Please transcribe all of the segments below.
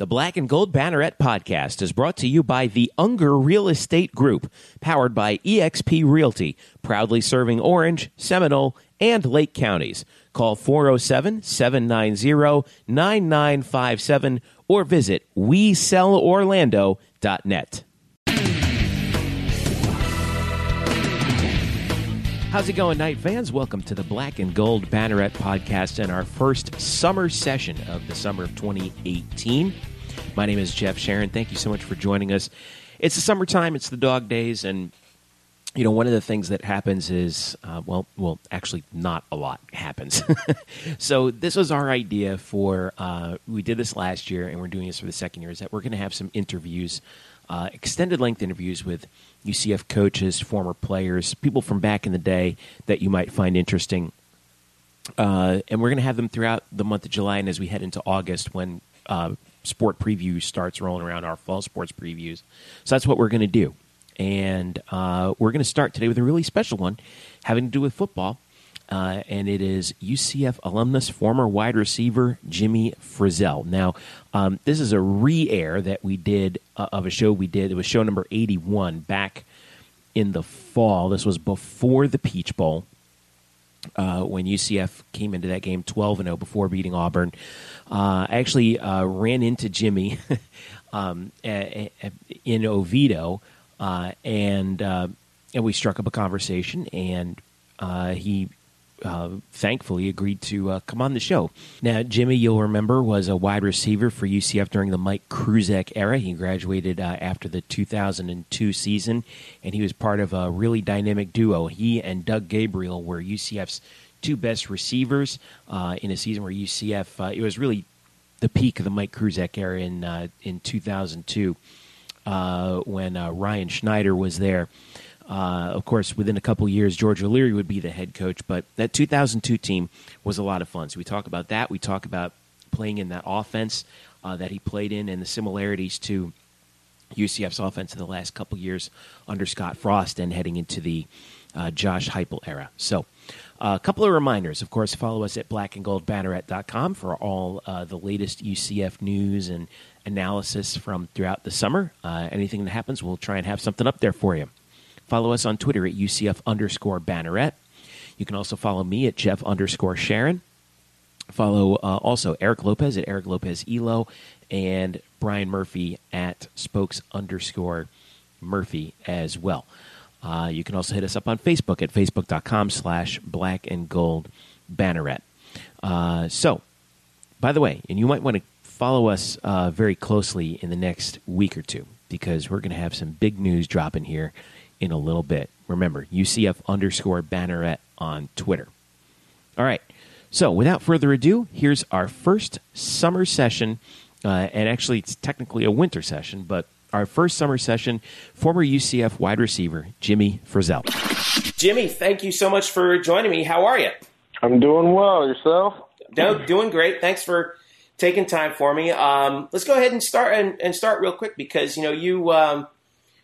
The Black and Gold Banneret podcast is brought to you by the Unger Real Estate Group, powered by eXp Realty, proudly serving Orange, Seminole, and Lake counties. Call 407 790 9957 or visit WeSellOrlando.net. How's it going, Knight fans? Welcome to the Black and Gold Banneret podcast and our first summer session of the summer of 2018. My name is Jeff Sharon. Thank you so much for joining us. It's the summertime, it's the dog days, and you know, one of the things that happens is, uh, well, well, actually, not a lot happens. so this was our idea for. Uh, we did this last year, and we're doing this for the second year. Is that we're going to have some interviews, uh, extended length interviews with UCF coaches, former players, people from back in the day that you might find interesting. Uh, and we're going to have them throughout the month of July, and as we head into August, when uh, sport preview starts rolling around, our fall sports previews. So that's what we're going to do. And uh, we're going to start today with a really special one having to do with football. Uh, and it is UCF alumnus, former wide receiver Jimmy Frizzell. Now, um, this is a re-air that we did uh, of a show we did. It was show number eighty-one back in the fall. This was before the Peach Bowl. Uh, when UCF came into that game 12 and 0 before beating Auburn. Uh, I actually uh, ran into Jimmy um, in Oviedo, uh, and uh, and we struck up a conversation, and uh, he uh, thankfully agreed to uh, come on the show. Now, Jimmy, you'll remember, was a wide receiver for UCF during the Mike Kruczek era. He graduated uh, after the 2002 season, and he was part of a really dynamic duo. He and Doug Gabriel were UCF's two best receivers uh, in a season where UCF, uh, it was really the peak of the Mike Kruczek era in, in 2002 when Ryan Schneider was there. Uh, of course, within a couple years, George O'Leary would be the head coach. But that 2002 team was a lot of fun. So we talk about that. We talk about playing in that offense uh, that he played in and the similarities to UCF's offense in the last couple years under Scott Frost and heading into the uh, Josh Heupel era. So. Uh, a couple of reminders. Of course, follow us at blackandgoldbanneret.com for all uh, the latest UCF news and analysis from throughout the summer. Uh, anything that happens, we'll try and have something up there for you. Follow us on Twitter at UCF underscore banneret. You can also follow me at Jeff underscore Sharon. Follow uh, also Eric Lopez at Eric Lopez Elo and Brian Murphy at Spokes underscore Murphy as well. Uh, you can also hit us up on Facebook at facebook.com slash black and gold banneret. Uh, so, by the way, and you might want to follow us uh, very closely in the next week or two because we're going to have some big news dropping here in a little bit. Remember, UCF underscore banneret on Twitter. All right. So, without further ado, here's our first summer session. Uh, and actually, it's technically a winter session, but our first summer session, former UCF wide receiver, Jimmy Frizzell. Jimmy, thank you so much for joining me. How are you? I'm doing well. Yourself? No, doing great. Thanks for taking time for me. Um, let's go ahead and start and, and, start real quick because you know you um,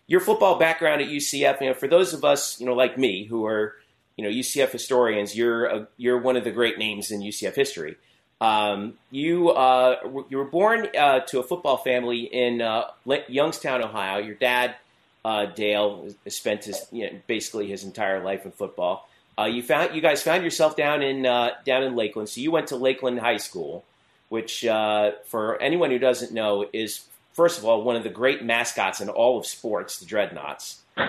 your football background at UCF, you know, for those of us, you know, like me, who are, you know, UCF historians, you're a, you're one of the great names in UCF history. Um, you uh, you were born uh, to a football family in uh, Youngstown, Ohio. Your dad, uh, Dale, spent his you know, basically his entire life in football. Uh, you found you guys found yourself down in uh, down in Lakeland, so you went to Lakeland High School, which for anyone who doesn't know is first of all, one of the great mascots in all of sports, the Dreadnoughts.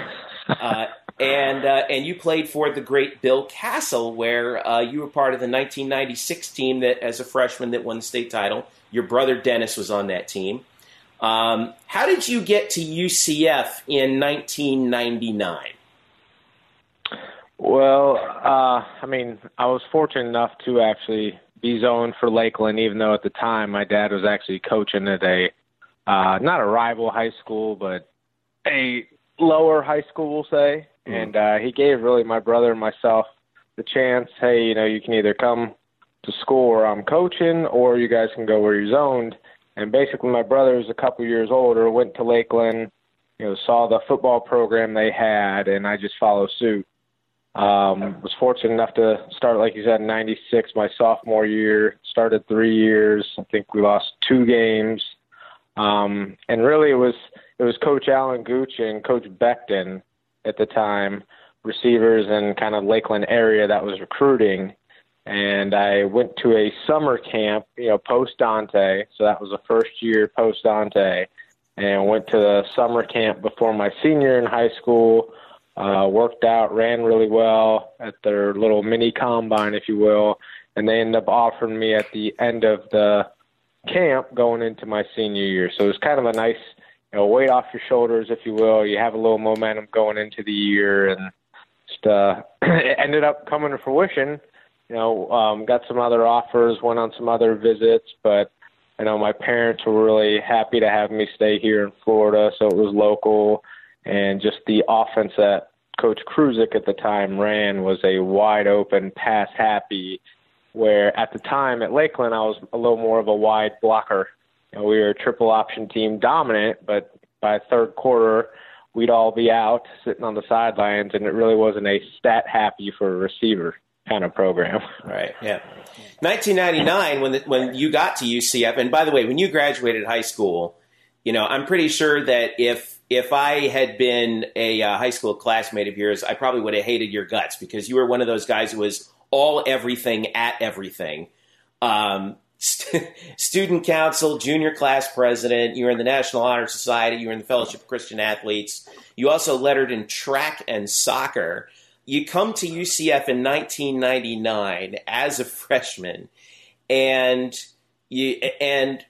Uh, and uh, and you played for the great Bill Castle, where uh, you were part of the 1996 team that, as a freshman, that won the state title. Your brother Dennis was on that team. Um, how did you get to UCF in 1999? Well, uh, I mean, I was fortunate enough to actually be zoned for Lakeland, even though at the time my dad was actually coaching at a uh, not a rival high school, but a lower high school, we'll say. Mm-hmm. And uh, he gave really my brother and myself the chance. Hey, you know, you can either come to school where I'm coaching, or you guys can go where you're zoned. And basically, my brother is a couple years older, went to Lakeland, you know, saw the football program they had, and I just followed suit. Um, was fortunate enough to start, like you said, in '96, my sophomore year. Started three years. I think we lost two games Um, and really, it was it was Coach Alan Gooch and Coach Beckton at the time, receivers in kind of Lakeland area that was recruiting. And I went to a summer camp, you know, post Daunte. So that was the first year post Daunte, and went to the summer camp before my senior in high school. Uh, worked out, ran really well at their little mini combine, if you will, and they ended up offering me at the end of the camp going into my senior year. So it was kind of a nice, you know, weight off your shoulders, if you will. You have a little momentum going into the year, and just uh, it ended up coming to fruition. You know, um, got some other offers, went on some other visits, but I know my parents were really happy to have me stay here in Florida, so it was local, and just the offense that Coach Kruczek at the time ran was a wide open, pass happy where at the time at Lakeland I was a little more of a wide blocker. You know, we were a triple option team dominant, but by third quarter we'd all be out sitting on the sidelines and it really wasn't a stat happy for a receiver kind of program. Right. Yeah. 1999 when the, when you got to UCF and by the way when you graduated high school, you know, I'm pretty sure that if if I had been a uh, high school classmate of yours, I probably would have hated your guts because you were one of those guys who was all everything at everything. Um, st- student council, junior class president. You were in the National Honor Society. You were in the Fellowship of Christian Athletes. You also lettered in track and soccer. You come to UCF in 1999 as a freshman, and you and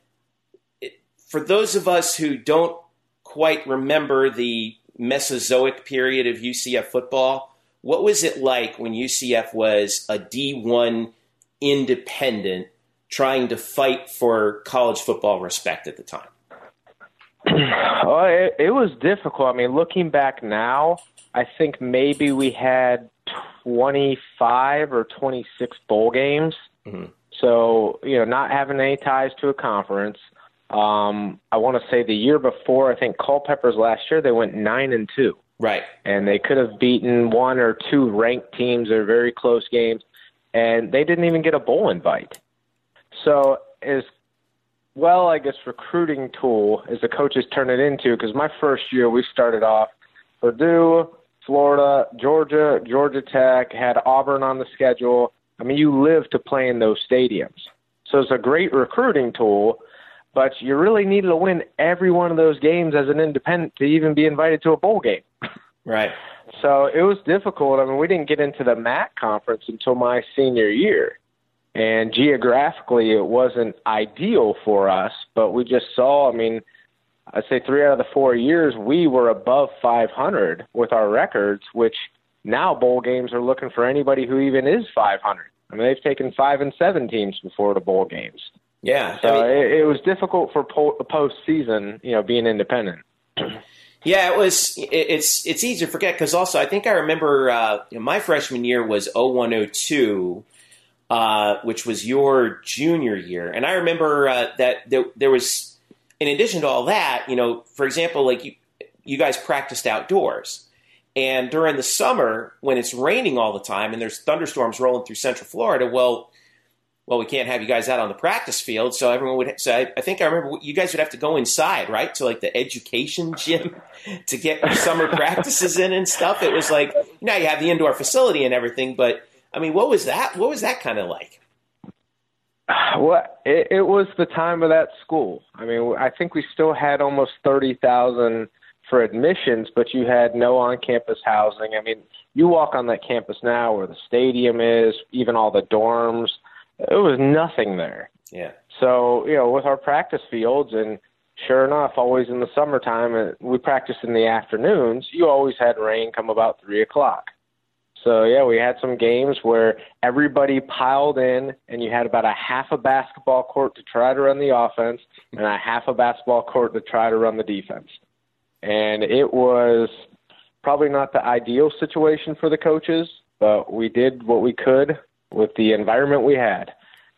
for those of us who don't quite remember the Mesozoic period of UCF football, what was it like when UCF was a D1 independent trying to fight for college football respect at the time? Oh, it, it was difficult. I mean, looking back now, I think maybe we had 25 or 26 bowl games. Mm-hmm. So, you know, not having any ties to a conference. Um, I want to say the year before, I think Culpepper's last year, they went 9 and 2. Right. And they could have beaten one or two ranked teams or very close games, and they didn't even get a bowl invite. So, as well, I guess, recruiting tool as the coaches turn it into, because my first year we started off Purdue, Florida, Georgia, Georgia Tech, had Auburn on the schedule. I mean, you live to play in those stadiums. So it's a great recruiting tool but you really needed to win every one of those games as an independent to even be invited to a bowl game. Right. So it was difficult. I mean, we didn't get into the MAC conference until my senior year. And geographically, it wasn't ideal for us, but we just saw, I mean, I'd say three out of the four years, we were above 500 with our records, which now bowl games are looking for anybody who even is 500. I mean, they've taken five and seven teams before to bowl games. Yeah, so I mean, it, it, was difficult for po- postseason, you know, being independent. Yeah, it was. It, it's it's easy to forget because also I think I remember uh, you know, my freshman year was 0102, uh, which was your junior year, and I remember uh, that there, there was, in addition to all that, you know, for example, like you you guys practiced outdoors. And during the summer, when it's raining all the time and there's thunderstorms rolling through Central Florida, well, well, we can't have you guys out on the practice field. So everyone would, so I, I, think I remember you guys would have to go inside, right? To like the education gym to get your summer practices in and stuff. It was like, you know, you have the indoor facility and everything, but I mean, what was that? What was that kind of like? Well, it, it was the time of that school. I mean, I think we still had almost 30,000 for admissions, but you had no on campus housing. I mean, you walk on that campus now where the stadium is, even all the dorms it was nothing there. Yeah. So you know, with our practice fields, and sure enough, always in the summertime, and we practiced in the afternoons. You always had rain come about three o'clock. So yeah, we had some games where everybody piled in, and you had about a half a basketball court to try to run the offense, and a half a basketball court to try to run the defense. And it was probably not the ideal situation for the coaches, but we did what we could with the environment we had.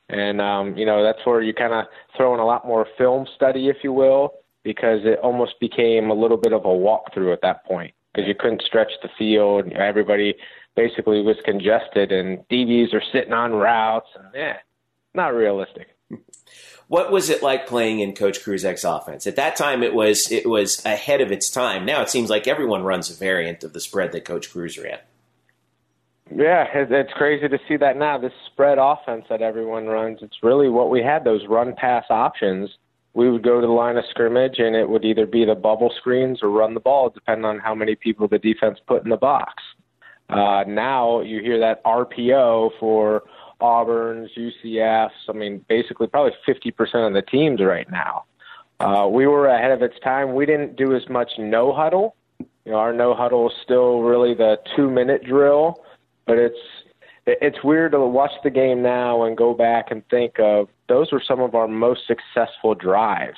And, um, you know, that's where you kind of throw in a lot more film study, if you will, because it almost became a little bit of a walkthrough at that point because you couldn't stretch the field. Everybody basically was congested, and DBs are sitting on routes. And, yeah, not realistic. What was it like playing in Coach Kruczek's offense? At that time, it was it was ahead of its time. Now it seems like everyone runs a variant of the spread that Coach Cruz ran. Yeah, it's crazy to see that now. This spread offense that everyone runs, it's really what we had those run pass options. We would go to the line of scrimmage, and it would either be the bubble screens or run the ball, depending on how many people the defense put in the box. Uh, now you hear that RPO for Auburn's, UCF's. I mean, basically, probably 50% of the teams right now. Uh, we were ahead of its time. We didn't do as much no huddle. You know, our no huddle is still really the two minute drill but it's it's weird to watch the game now and go back and think of those were some of our most successful drives.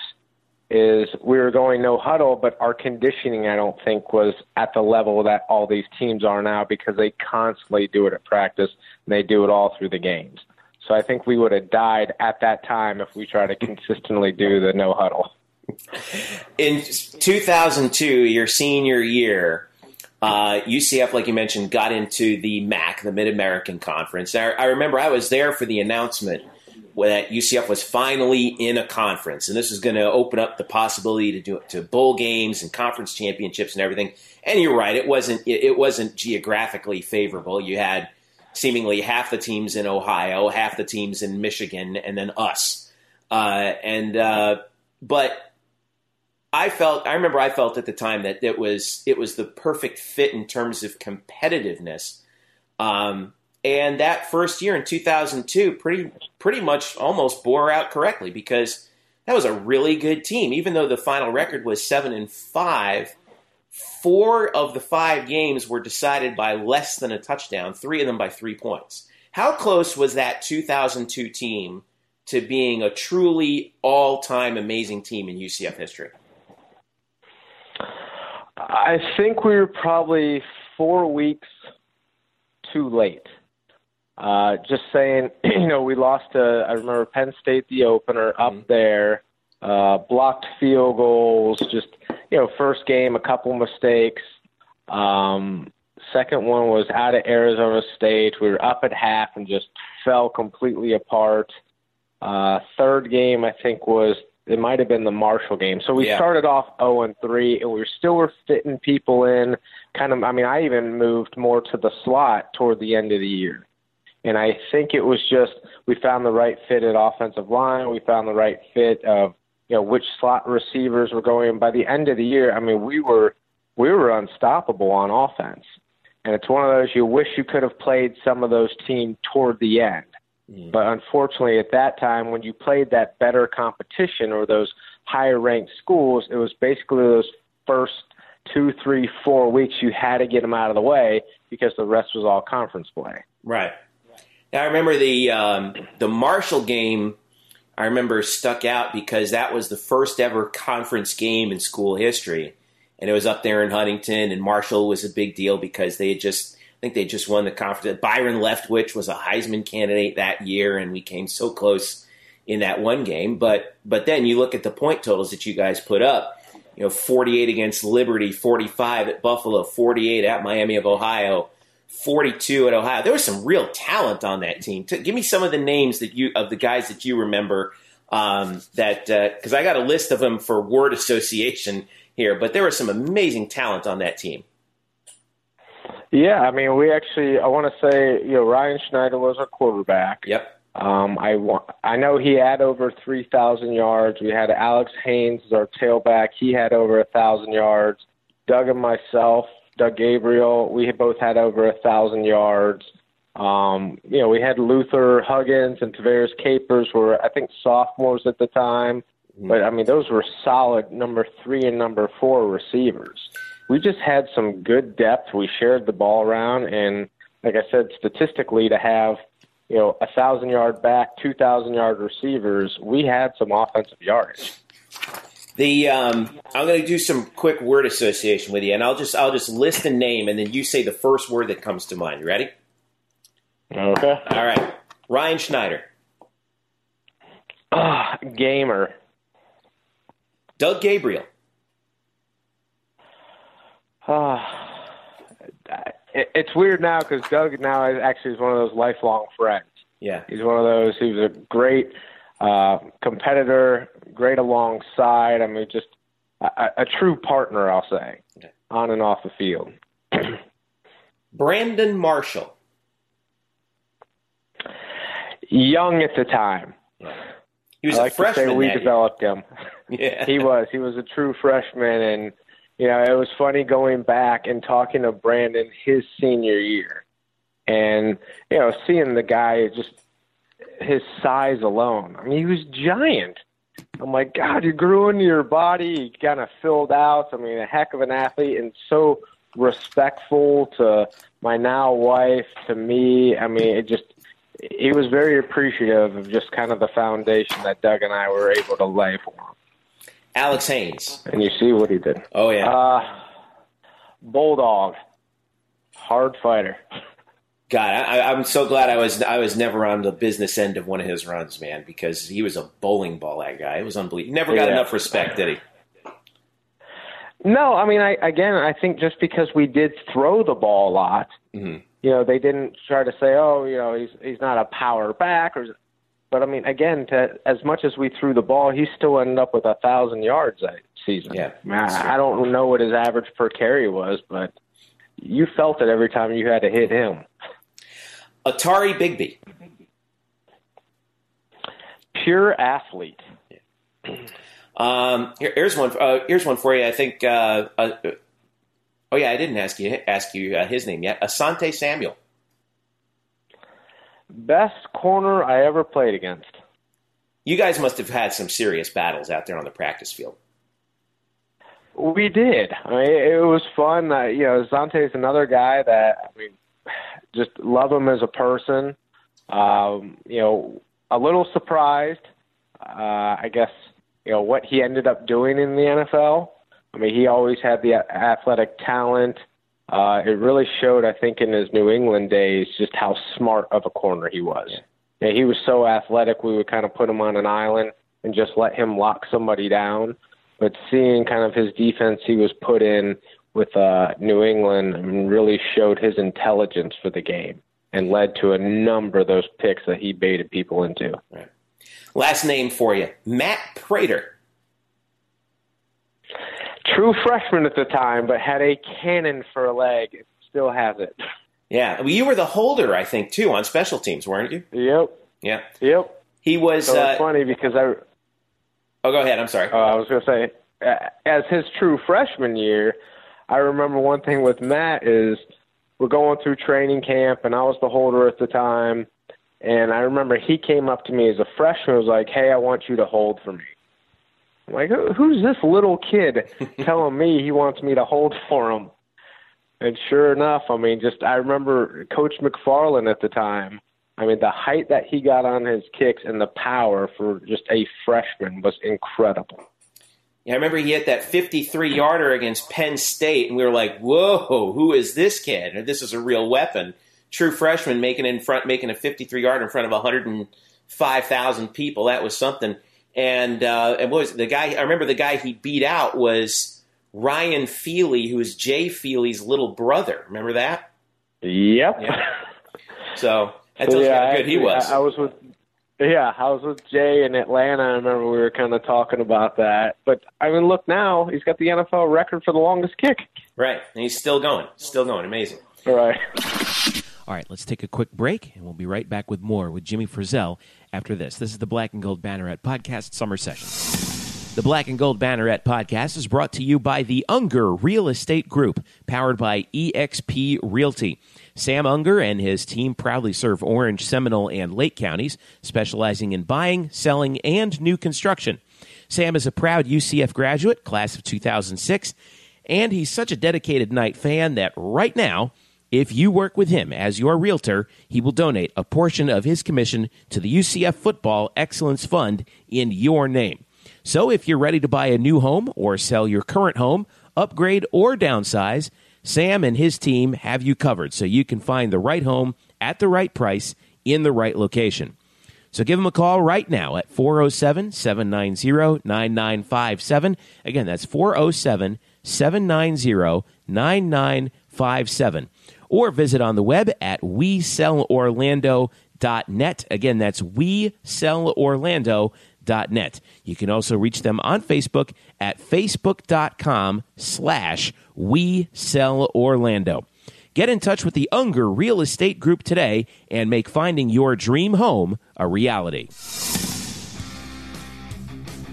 Is we were going no huddle, but our conditioning I don't think was at the level that all these teams are now because they constantly do it at practice and they do it all through the games. So I think we would have died at that time if we try to consistently do the no huddle. In 2002, your senior year, uh, UCF, like you mentioned, got into the MAC, the Mid American Conference. I, I, remember I was there for the announcement that UCF was finally in a conference, and this was going to open up the possibility to do to bowl games and conference championships and everything. And you're right, it wasn't it, it wasn't geographically favorable. You had seemingly half the teams in Ohio, half the teams in Michigan, and then us. Uh, and uh, but I felt I remember I felt at the time that it was it was the perfect fit in terms of competitiveness. Um, and that first year in 2002 pretty pretty much almost bore out correctly because that was a really good team. Even though the final record was 7 and 5 four of the five games were decided by less than a touchdown three of them by 3 points. How close was that 2002 team to being a truly all-time amazing team in UCF history I think we were probably four weeks too late. Uh, just saying, you know, we lost to, I remember Penn State, the opener, up mm-hmm. there, uh, blocked field goals, just, you know, first game, a couple mistakes. Um, second one was out of Arizona State. We were up at half and just fell completely apart. Uh, third game, I think, was it might have been the Marshall game. So we yeah. started off 0 and 3, and we still were fitting people in. Kind of, I mean, I even moved more to the slot toward the end of the year. And I think it was just we found the right fit at offensive line. We found the right fit of you know which slot receivers were going. By the end of the year, I mean we were we were unstoppable on offense. And it's one of those you wish you could have played some of those teams toward the end But unfortunately, at that time, when you played that better competition or those higher ranked schools, it was basically those first two, three, four weeks you had to get them out of the way because the rest was all conference play. Right. Now, I remember the um, the Marshall game. I remember stuck out because that was the first ever conference game in school history, and it was up there in Huntington. And Marshall was a big deal because they had just think they just won the conference. Byron Leftwich was a Heisman candidate that year, and we came so close in that one game. But but then you look at the point totals that you guys put up. You know, 48 against Liberty, 45 at Buffalo, 48 at Miami of Ohio, 42 at Ohio. There was some real talent on that team. Give me some of the names that you of the guys that you remember. Um, that because uh, I got a list of them for word association here, but there was some amazing talent on that team. Yeah, I mean, we actually, I want to say, you know, Ryan Schneider was our quarterback. Yep. Um, I I know he had over three thousand yards. We had Alex Haynes as our tailback. He had over a thousand yards. Doug and myself, Doug Gabriel, we both had over a thousand yards. Um, you know, we had Luther Huggins and Tavares Capers were I think sophomores at the time. Mm-hmm. But I mean, those were solid number three and number four receivers we just had some good depth. We shared the ball around, and like I said, statistically, to have you know a thousand yard back, two thousand yard receivers, we had some offensive yardage. The um, I'm going to do some quick word association with you, and I'll just I'll just list a name, and then you say the first word that comes to mind. You ready? Okay. All right. Ryan Schneider. Ah, gamer. Doug Gabriel. Uh, it, it's weird now because Doug now is actually is one of those lifelong friends. Yeah, he's one of those. He was a great uh, competitor, great alongside. I mean, just a, a true partner, I'll say, okay. on and off the field. Brandon Marshall. Young at the time. He was I like a freshman. To say we developed him. Yeah. he was. He was a true freshman, and you know it was funny going back and talking to Brandon his senior year, and you know seeing the guy just his size alone. I mean, he was giant. I'm like, God, you grew into your body, you kind of filled out. I mean, a heck of an athlete and so respectful to my now wife, to me. I mean, it just, he was very appreciative of just kind of the foundation that Doug and I were able to lay for him. Alex Haynes. And you see what he did. Oh, yeah. Uh, Bulldog. Hard fighter. God, I, am so glad I was I was never on the business end of one of his runs, man, because he was a bowling ball. That guy, it was unbelievable. Never got yeah. enough respect, did he? No, I mean, I again, I think just because we did throw the ball a lot, mm-hmm. you know, they didn't try to say, oh, you know, he's he's not a power back, or, but I mean, again, to, as much as we threw the ball, he still ended up with a thousand yards that season. Yeah, I, I, don't know what his average per carry was, but you felt it every time you had to hit him. Atari Bigby. Pure athlete. Um, here, here's one. Uh, here's one for you. I think. Uh, uh, oh yeah, I didn't ask you ask you uh, his name yet. Asante Samuel. Best corner I ever played against. You guys must have had some serious battles out there on the practice field. We did. I mean, it was fun. Uh, you know, Asante is another guy that I mean, just love him as a person. Um, you know, a little surprised, uh, I guess, you know, what he ended up doing in the NFL. I mean, he always had the athletic talent. Uh, it really showed, I think, in his New England days just how smart of a corner he was. Yeah. Yeah, he was so athletic, we would kind of put him on an island and just let him lock somebody down. But seeing kind of his defense he was put in with uh, New England and really showed his intelligence for the game and led to a number of those picks that he baited people into. Right. Last name for you, Matt Prater. True freshman at the time, but had a cannon for a leg. Still has it. Yeah, well, you were the holder, I think, too, on special teams, weren't you? Yep. Yeah. Yep. He was. So uh, funny because I. Oh, go ahead. I'm sorry. Uh, I was going to say, as his true freshman year, I remember one thing with Matt is we're going through training camp, and I was the holder at the time. And I remember he came up to me as a freshman, was like, "Hey, I want you to hold for me." Like, who's this little kid telling me he wants me to hold for him? And sure enough, I mean, just I remember Coach McFarland at the time. I mean, the height that he got on his kicks and the power for just a freshman was incredible. Yeah, I remember he hit that 53 yarder against Penn State, and we were like, "Whoa, who is this kid? This is a real weapon." True freshman making in front, making a 53 yard in front of 105,000 people. That was something. And uh, and what was it? the guy? I remember the guy he beat out was Ryan Feely, who was Jay Feely's little brother. Remember that? Yep. Yeah. So that tells yeah, you how good he was. I was with yeah, I was with Jay in Atlanta. I remember we were kind of talking about that. But I mean, look now, he's got the NFL record for the longest kick. Right, and he's still going, still going. Amazing. All right. All right, let's take a quick break, and we'll be right back with more with Jimmy Frizzell after this. This is the Black and Gold Banneret Podcast Summer Session. The Black and Gold Banneret Podcast is brought to you by the Unger Real Estate Group, powered by eXp Realty. Sam Unger and his team proudly serve Orange, Seminole, and Lake counties, specializing in buying, selling, and new construction. Sam is a proud UCF graduate, class of 2006, and he's such a dedicated Knight fan that right now, if you work with him as your realtor, he will donate a portion of his commission to the UCF Football Excellence Fund in your name. So if you're ready to buy a new home or sell your current home, upgrade or downsize, Sam and his team have you covered so you can find the right home at the right price in the right location. So give them a call right now at 407 790 9957. Again, that's 407 790 9957. Or visit on the web at WeSellOrlando.com net. Again, that's we sell Orlando.net. You can also reach them on Facebook at facebook.com slash we sell Orlando. Get in touch with the Unger Real Estate Group today and make finding your dream home a reality.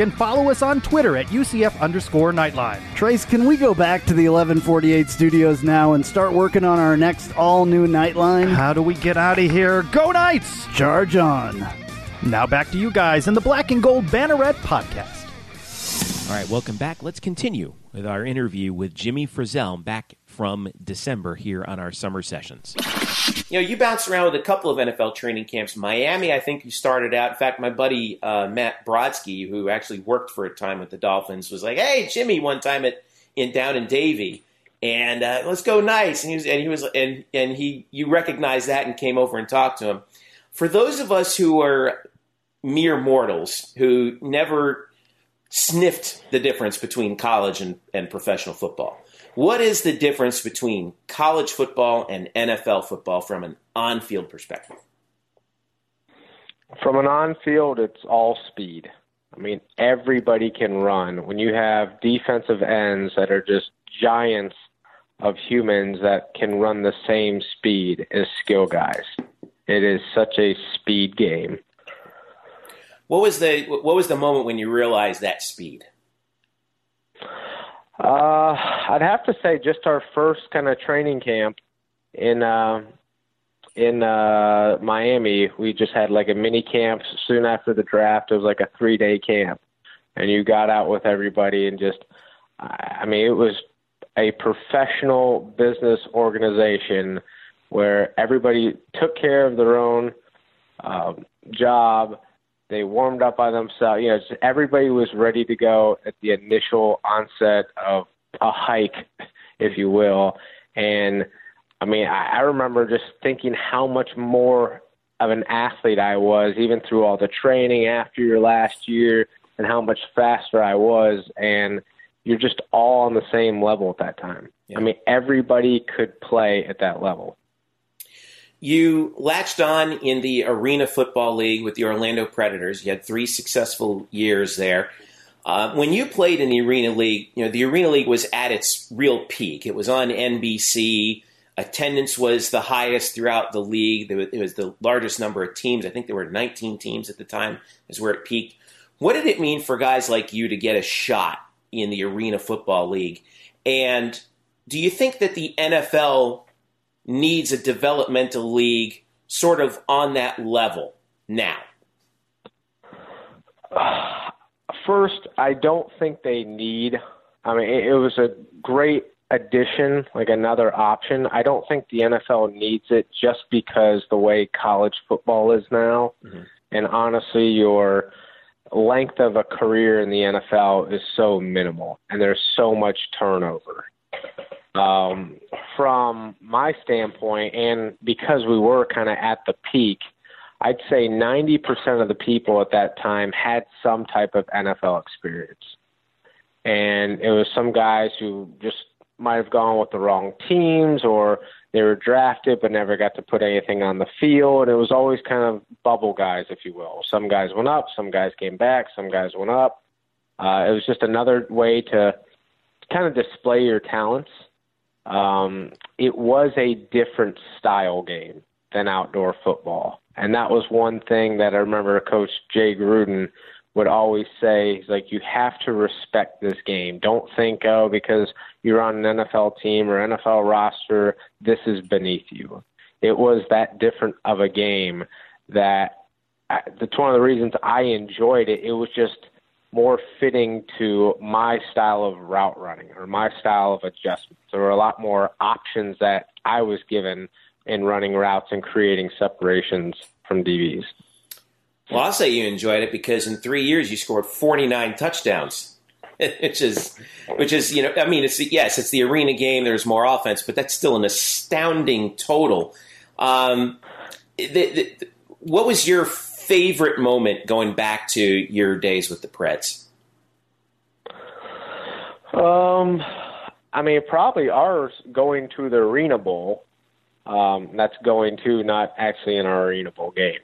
and follow us on Twitter at UCF underscore Nightline. Trace, can we go back to the 1148 studios now and start working on our next all new Nightline? How do we get out of here? Go Knights! Charge on. Now back to you guys in the Black and Gold Banneret podcast. All right, welcome back. Let's continue with our interview with Jimmy Frizzell back from December here on our summer sessions. You know, you bounced around with a couple of NFL training camps. Miami, I think you started out. In fact, my buddy uh, Matt Brodsky, who actually worked for a time with the Dolphins, was like, "Hey, Jimmy," one time at in down in Davie, and uh, let's go nice. And he was, and he was, and and he, you recognized that and came over and talked to him. For those of us who are mere mortals who never sniffed the difference between college and, and professional football. What is the difference between college football and NFL football from an on field perspective? From an on field, it's all speed. I mean, everybody can run. When you have defensive ends that are just giants of humans that can run the same speed as skill guys, it is such a speed game. What was the what was the moment when you realized that speed? Uh, I'd have to say just our first kind of training camp in uh, in uh, Miami. We just had like a mini camp soon after the draft. It was like a three day camp, and you got out with everybody and just, I mean, it was a professional business organization where everybody took care of their own um, job they warmed up by themselves. You know, everybody was ready to go at the initial onset of a hike, if you will. And I mean, I, I remember just thinking how much more of an athlete I was, even through all the training after your last year, and how much faster I was. And you're just all on the same level at that time. Yeah. I mean, everybody could play at that level. You latched on in the Arena Football League with the Orlando Predators. You had three successful years there. Uh, when you played in the Arena League, you know the Arena League was at its real peak. It was on NBC. Attendance was the highest throughout the league. It was the largest number of teams. I think there were 19 teams at the time, is where it peaked. What did it mean for guys like you to get a shot in the Arena Football League? And do you think that the NFL needs a developmental league sort of on that level now? First, I don't think they need. I mean, it, was a great addition, like another option. I don't think the NFL needs it just because the way college football is now. Mm-hmm. And honestly, your length of a career in the NFL is so minimal, and there's so much turnover. Um, from my standpoint, and because we were kind of at the peak, I'd say 90% of the people at that time had some type of NFL experience. And it was some guys who just might have gone with the wrong teams or they were drafted but never got to put anything on the field. And it was always kind of bubble guys, if you will. Some guys went up, some guys came back, some guys went up. Uh, it was just another way to kind of display your talents um, it was a different style game than outdoor football. And that was one thing that I remember Coach Jay Gruden would always say. He's like, you have to respect this game. Don't think, oh, because you're on an NFL team or NFL roster, this is beneath you. It was that different of a game that I, that's one of the reasons I enjoyed it. It was just – more fitting to my style of route running or my style of adjustments. There were a lot more options that I was given in running routes and creating separations from DBs. Well, I'll say you enjoyed it because in three years you scored 49 touchdowns, which is, which is, you know, I mean, it's yes, it's the arena game. There's more offense, but that's still an astounding total. Um, the, the, what was your favorite moment going back to your days with the Preds? Um, I mean, probably ours going to the Arena Bowl. Um, that's going to not actually in our Arena Bowl game.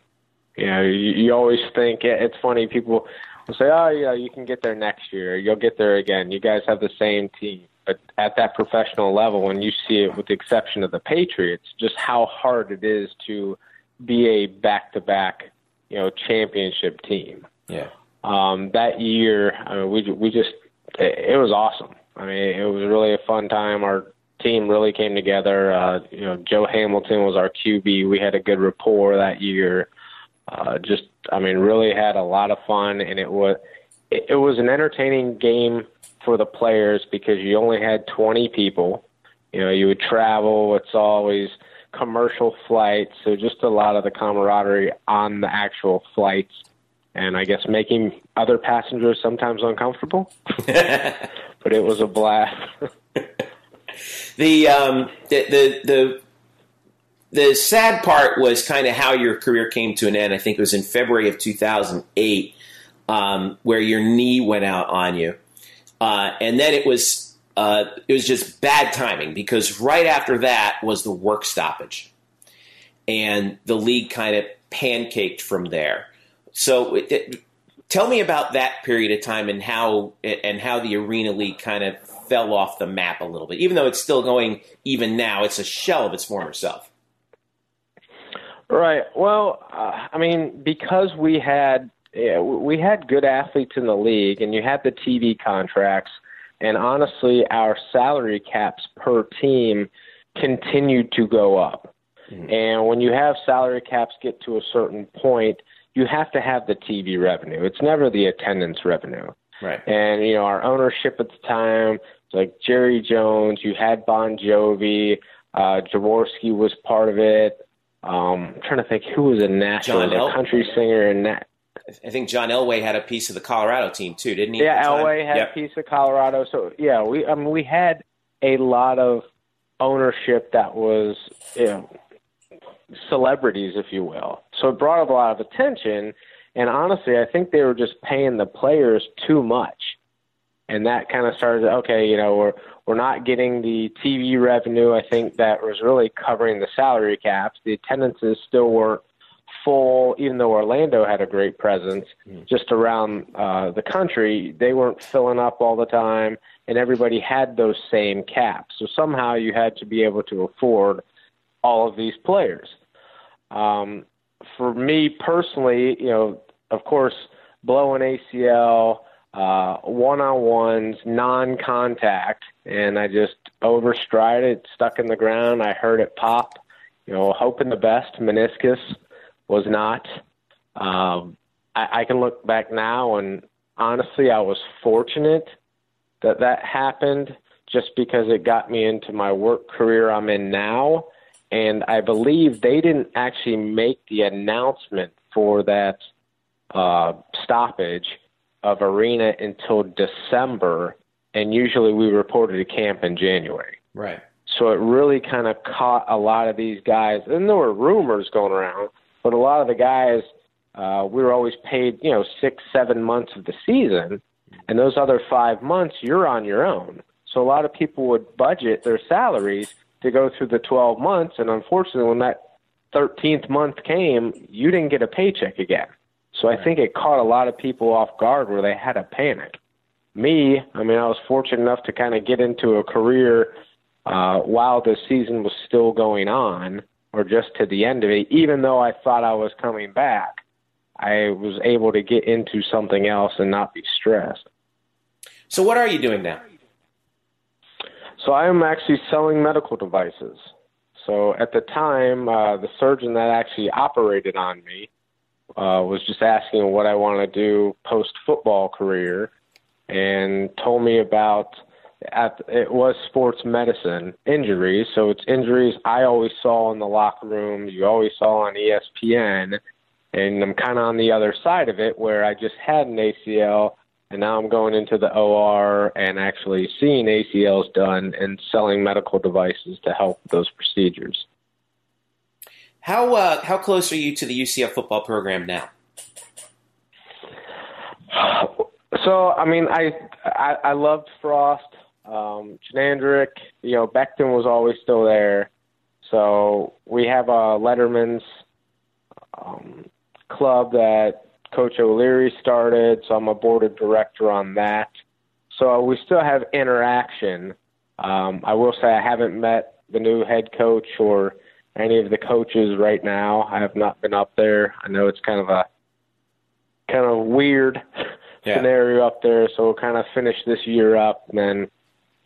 You know, you, you always think it's funny. People will say, "Oh, yeah, you can get there next year. You'll get there again. You guys have the same team." But at that professional level, when you see it, with the exception of the Patriots, just how hard it is to be a back-to-back, you know, championship team. Yeah. Um, that year, I mean, we we just it, it was awesome. I mean, it was really a fun time. Our team really came together. Uh, you know, Joe Hamilton was our QB. We had a good rapport that year. Uh, just, I mean, really had a lot of fun, and it was it, it was an entertaining game for the players because you only had 20 people. You know, you would travel. It's always commercial flights, so just a lot of the camaraderie on the actual flights, and I guess making other passengers sometimes uncomfortable. but it was a blast. the, um, the the the the sad part was kind of how your career came to an end. I think it was in February of 2008, um, where your knee went out on you, uh, and then it was uh, it was just bad timing because right after that was the work stoppage, and the league kind of pancaked from there. So, it, it, tell me about that period of time and how and how the Arena League kind of fell off the map a little bit. Even though it's still going, even now, it's a shell of its former self. Right. Well, uh, I mean, because we had yeah, we had good athletes in the league, and you had the TV contracts, and honestly, our salary caps per team continued to go up. Mm-hmm. And when you have salary caps get to a certain point, you have to have the TV revenue. It's never the attendance revenue. Right. And you know, our ownership at the time, like Jerry Jones, you had Bon Jovi, uh, Jaworski was part of it. Um, I'm trying to think who was a national a country singer and that. I think John Elway had a piece of the Colorado team too, didn't he? Yeah, Elway had yep. a piece of Colorado. So yeah, we I mean we had a lot of ownership that was you know celebrities, if you will. So it brought up a lot of attention. And honestly, I think they were just paying the players too much. And that kind of started, okay, you know, we're, we're not getting the TV revenue. I think that was really covering the salary caps. The attendances still weren't full, even though Orlando had a great presence mm. just around uh, the country. They weren't filling up all the time, and everybody had those same caps. So somehow you had to be able to afford all of these players. Um, for me personally, you know, of course, blowing ACL, uh, one-on-ones, non-contact, and I just overstrided, stuck in the ground. I heard it pop. You know, hoping the best. Meniscus was not. Um, I, I can look back now, and honestly, I was fortunate that that happened, just because it got me into my work career I'm in now and I believe they didn't actually make the announcement for that uh, stoppage of arena until December, and usually we reported to camp in January. Right. So it really kind of caught a lot of these guys, and there were rumors going around, but a lot of the guys uh, we were always paid, you know, six, seven months of the season, and those other five months you're on your own. So a lot of people would budget their salaries to go through the 12 months. And unfortunately, when that 13th month came, you didn't get a paycheck again. So I think it caught a lot of people off guard where they had a panic. Me, I mean, I was fortunate enough to kind of get into a career uh, while the season was still going on, or just to the end of it. Even though I thought I was coming back, I was able to get into something else and not be stressed. So, what are you doing now? So I am actually selling medical devices. So at the time, uh, the surgeon that actually operated on me uh, was just asking what I want to do post football career and told me about at it was sports medicine injuries. So it's injuries I always saw in the locker room. You always saw on ESPN, and I'm kind of on the other side of it where I just had an ACL, and now I'm going into the OR and actually seeing ACLs done and selling medical devices to help those procedures. How uh, how close are you to the UCF football program now? So I mean, I I, I loved Frost, um, Chinandrick. You know, Beckton was always still there. So we have a Letterman's um, club that Coach O'Leary started. So I'm a board of director on that. So we still have interaction. Um, I will say I haven't met the new head coach or any of the coaches right now. I have not been up there. I know it's kind of a kind of weird yeah. scenario up there, so we'll kind of finish this year up. And then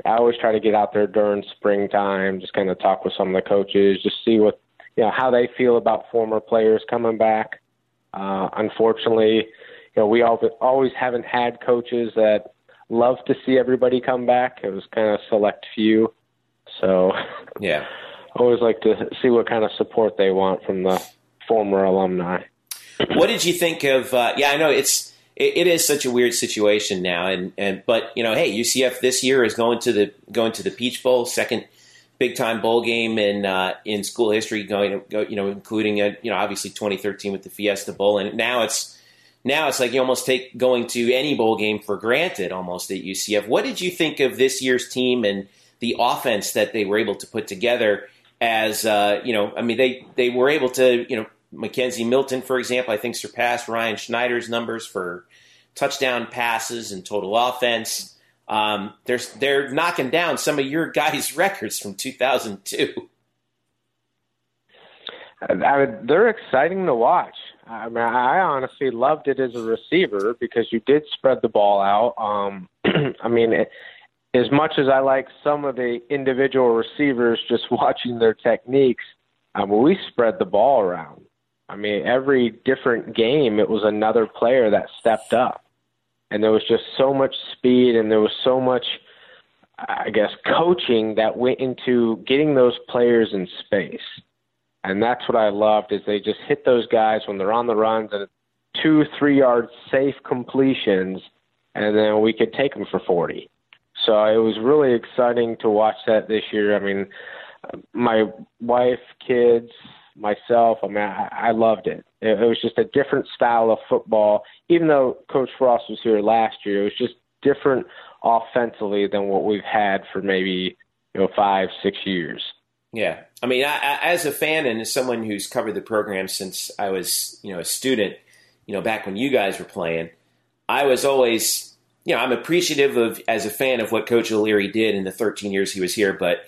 I always try to get out there during springtime, just kind of talk with some of the coaches, just see what you know how they feel about former players coming back. Uh, unfortunately, you know we all, always haven't had coaches that love to see everybody come back. It was kind of select few, so yeah, always like to see what kind of support they want from the former alumni. What did you think of? Uh, yeah, I know it's it, it is such a weird situation now, and and but you know, hey, UCF this year is going to the going to the Peach Bowl, second big time bowl game in uh, in school history, going go, you know, including a, you know obviously 2013 with the Fiesta Bowl, and now it's now it's like you almost take going to any bowl game for granted almost at UCF. What did you think of this year's team and the offense that they were able to put together? As uh, you know, I mean, they they were able to you know McKenzie Milton, for example, I think surpassed Ryan Schneider's numbers for touchdown passes and total offense. Um, they're they're knocking down some of your guys' records from 2002. I they're exciting to watch. I mean, I honestly loved it as a receiver because you did spread the ball out. Um, I mean, it, as much as I like some of the individual receivers, just watching their techniques, um, we spread the ball around. I mean, every different game, it was another player that stepped up. And there was just so much speed and there was so much, I guess, coaching that went into getting those players in space. And that's what I loved is they just hit those guys when they're on the runs and two, three yard safe completions, and then we could take them for 40. So it was really exciting to watch that this year. I mean, my wife, kids, myself. I mean, I, I loved it. it. It was just a different style of football. Even though Coach Frost was here last year, it was just different offensively than what we've had for maybe you know five, six years. Yeah, I mean, I, I, as a fan and as someone who's covered the program since I was, you know, a student, you know, back when you guys were playing, I was always, you know, I'm appreciative of as a fan of what Coach O'Leary did in the 13 years he was here, but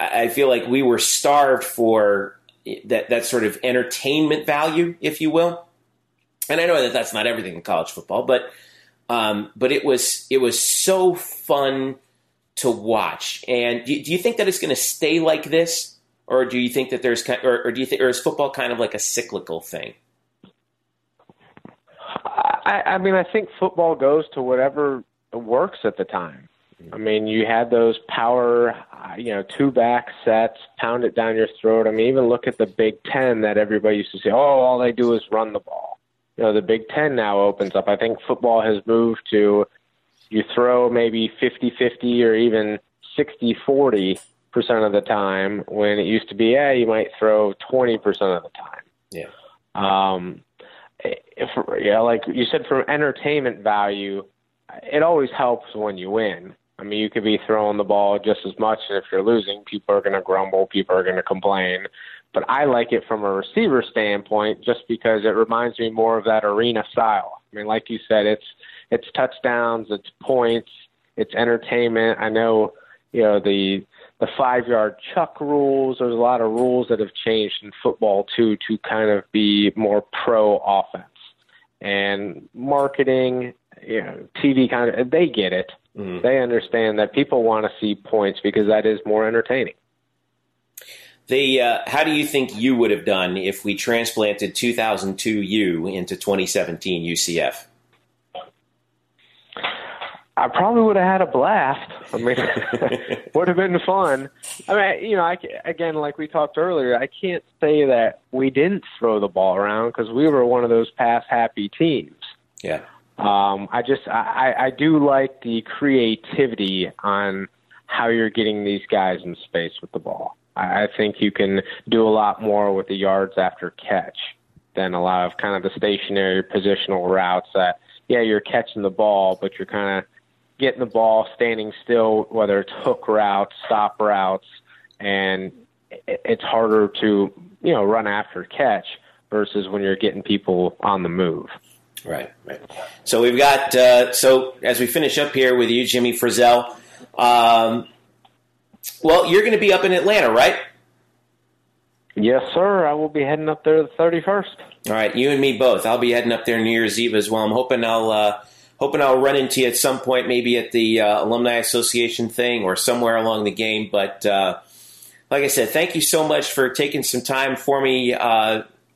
I feel like we were starved for that that sort of entertainment value, if you will. And I know that that's not everything in college football, but um, but it was it was so fun to watch. And do, do you think that it's going to stay like this, or do you think that there's or, or do you think or is football kind of like a cyclical thing? I, I mean, I think football goes to whatever works at the time. I mean, you had those power, uh, you know, two back sets, pound it down your throat. I mean, even look at the Big Ten that everybody used to say, oh, all they do is run the ball. You know, the Big Ten now opens up. I think football has moved to you throw maybe 50 50 or even 60 40 percent of the time when it used to be, yeah, you might throw 20 percent of the time. Yeah. Um, if, yeah, like you said, from entertainment value, it always helps when you win. I mean, you could be throwing the ball just as much, and if you're losing, people are going to grumble, people are going to complain. But I like it from a receiver standpoint, just because it reminds me more of that arena style. I mean, like you said, it's it's touchdowns, it's points, it's entertainment. I know, you know the the five yard chuck rules. There's a lot of rules that have changed in football too to kind of be more pro offense and marketing. You know, TV kind of they get it Mm-hmm. They understand that people want to see points because that is more entertaining. The uh, how do you think you would have done if we transplanted 2002 U into 2017 UCF? I probably would have had a blast. I mean, would have been fun. I mean, you know, I again, like we talked earlier, I can't say that we didn't throw the ball around because we were one of those pass happy teams. Yeah. Um, I just I, I do like the creativity on how you're getting these guys in space with the ball. I, I think you can do a lot more with the yards after catch than a lot of kind of the stationary positional routes that yeah you're catching the ball but you're kind of getting the ball standing still whether it's hook routes stop routes and it's harder to you know run after catch versus when you're getting people on the move Right, right. So we've got uh, so as we finish up here with you, Jimmy Fryzel. Um, well, you're going to be up in Atlanta, right? Yes, sir. I will be heading up there the 31st. All right, you and me both. I'll be heading up there New Year's Eve as well. I'm hoping I'll uh, hoping I'll run into you at some point, maybe at the uh, alumni association thing or somewhere along the game. But uh, like I said, thank you so much for taking some time for me.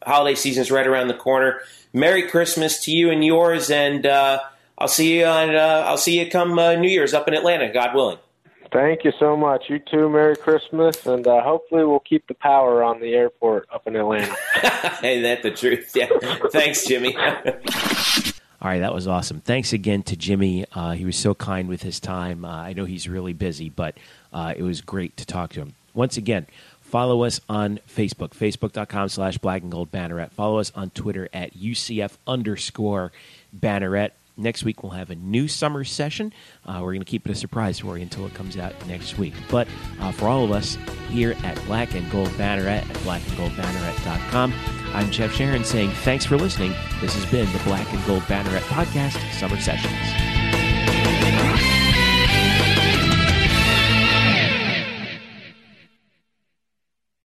Holiday season's right around the corner. Merry Christmas to you and yours, and uh, I'll see you on. Uh, I'll see you come uh, New Year's up in Atlanta, God willing. Thank you so much. You too. Merry Christmas, and uh, hopefully we'll keep the power on the airport up in Atlanta. Ain't that the truth? Yeah. Thanks, Jimmy. All right, that was awesome. Thanks again to Jimmy. Uh, he was so kind with his time. Uh, I know he's really busy, but uh, it was great to talk to him. Once again, Follow us on Facebook, facebook.com slash black and gold banneret. Follow us on Twitter at UCF underscore banneret. Next week, we'll have a new summer session. Uh, we're going to keep it a surprise for you until it comes out next week. But uh, for all of us here at Black and Gold Banneret at blackandgoldbanneret.com, I'm Jeff Sharon saying thanks for listening. This has been the Black and Gold Banneret Podcast Summer Sessions.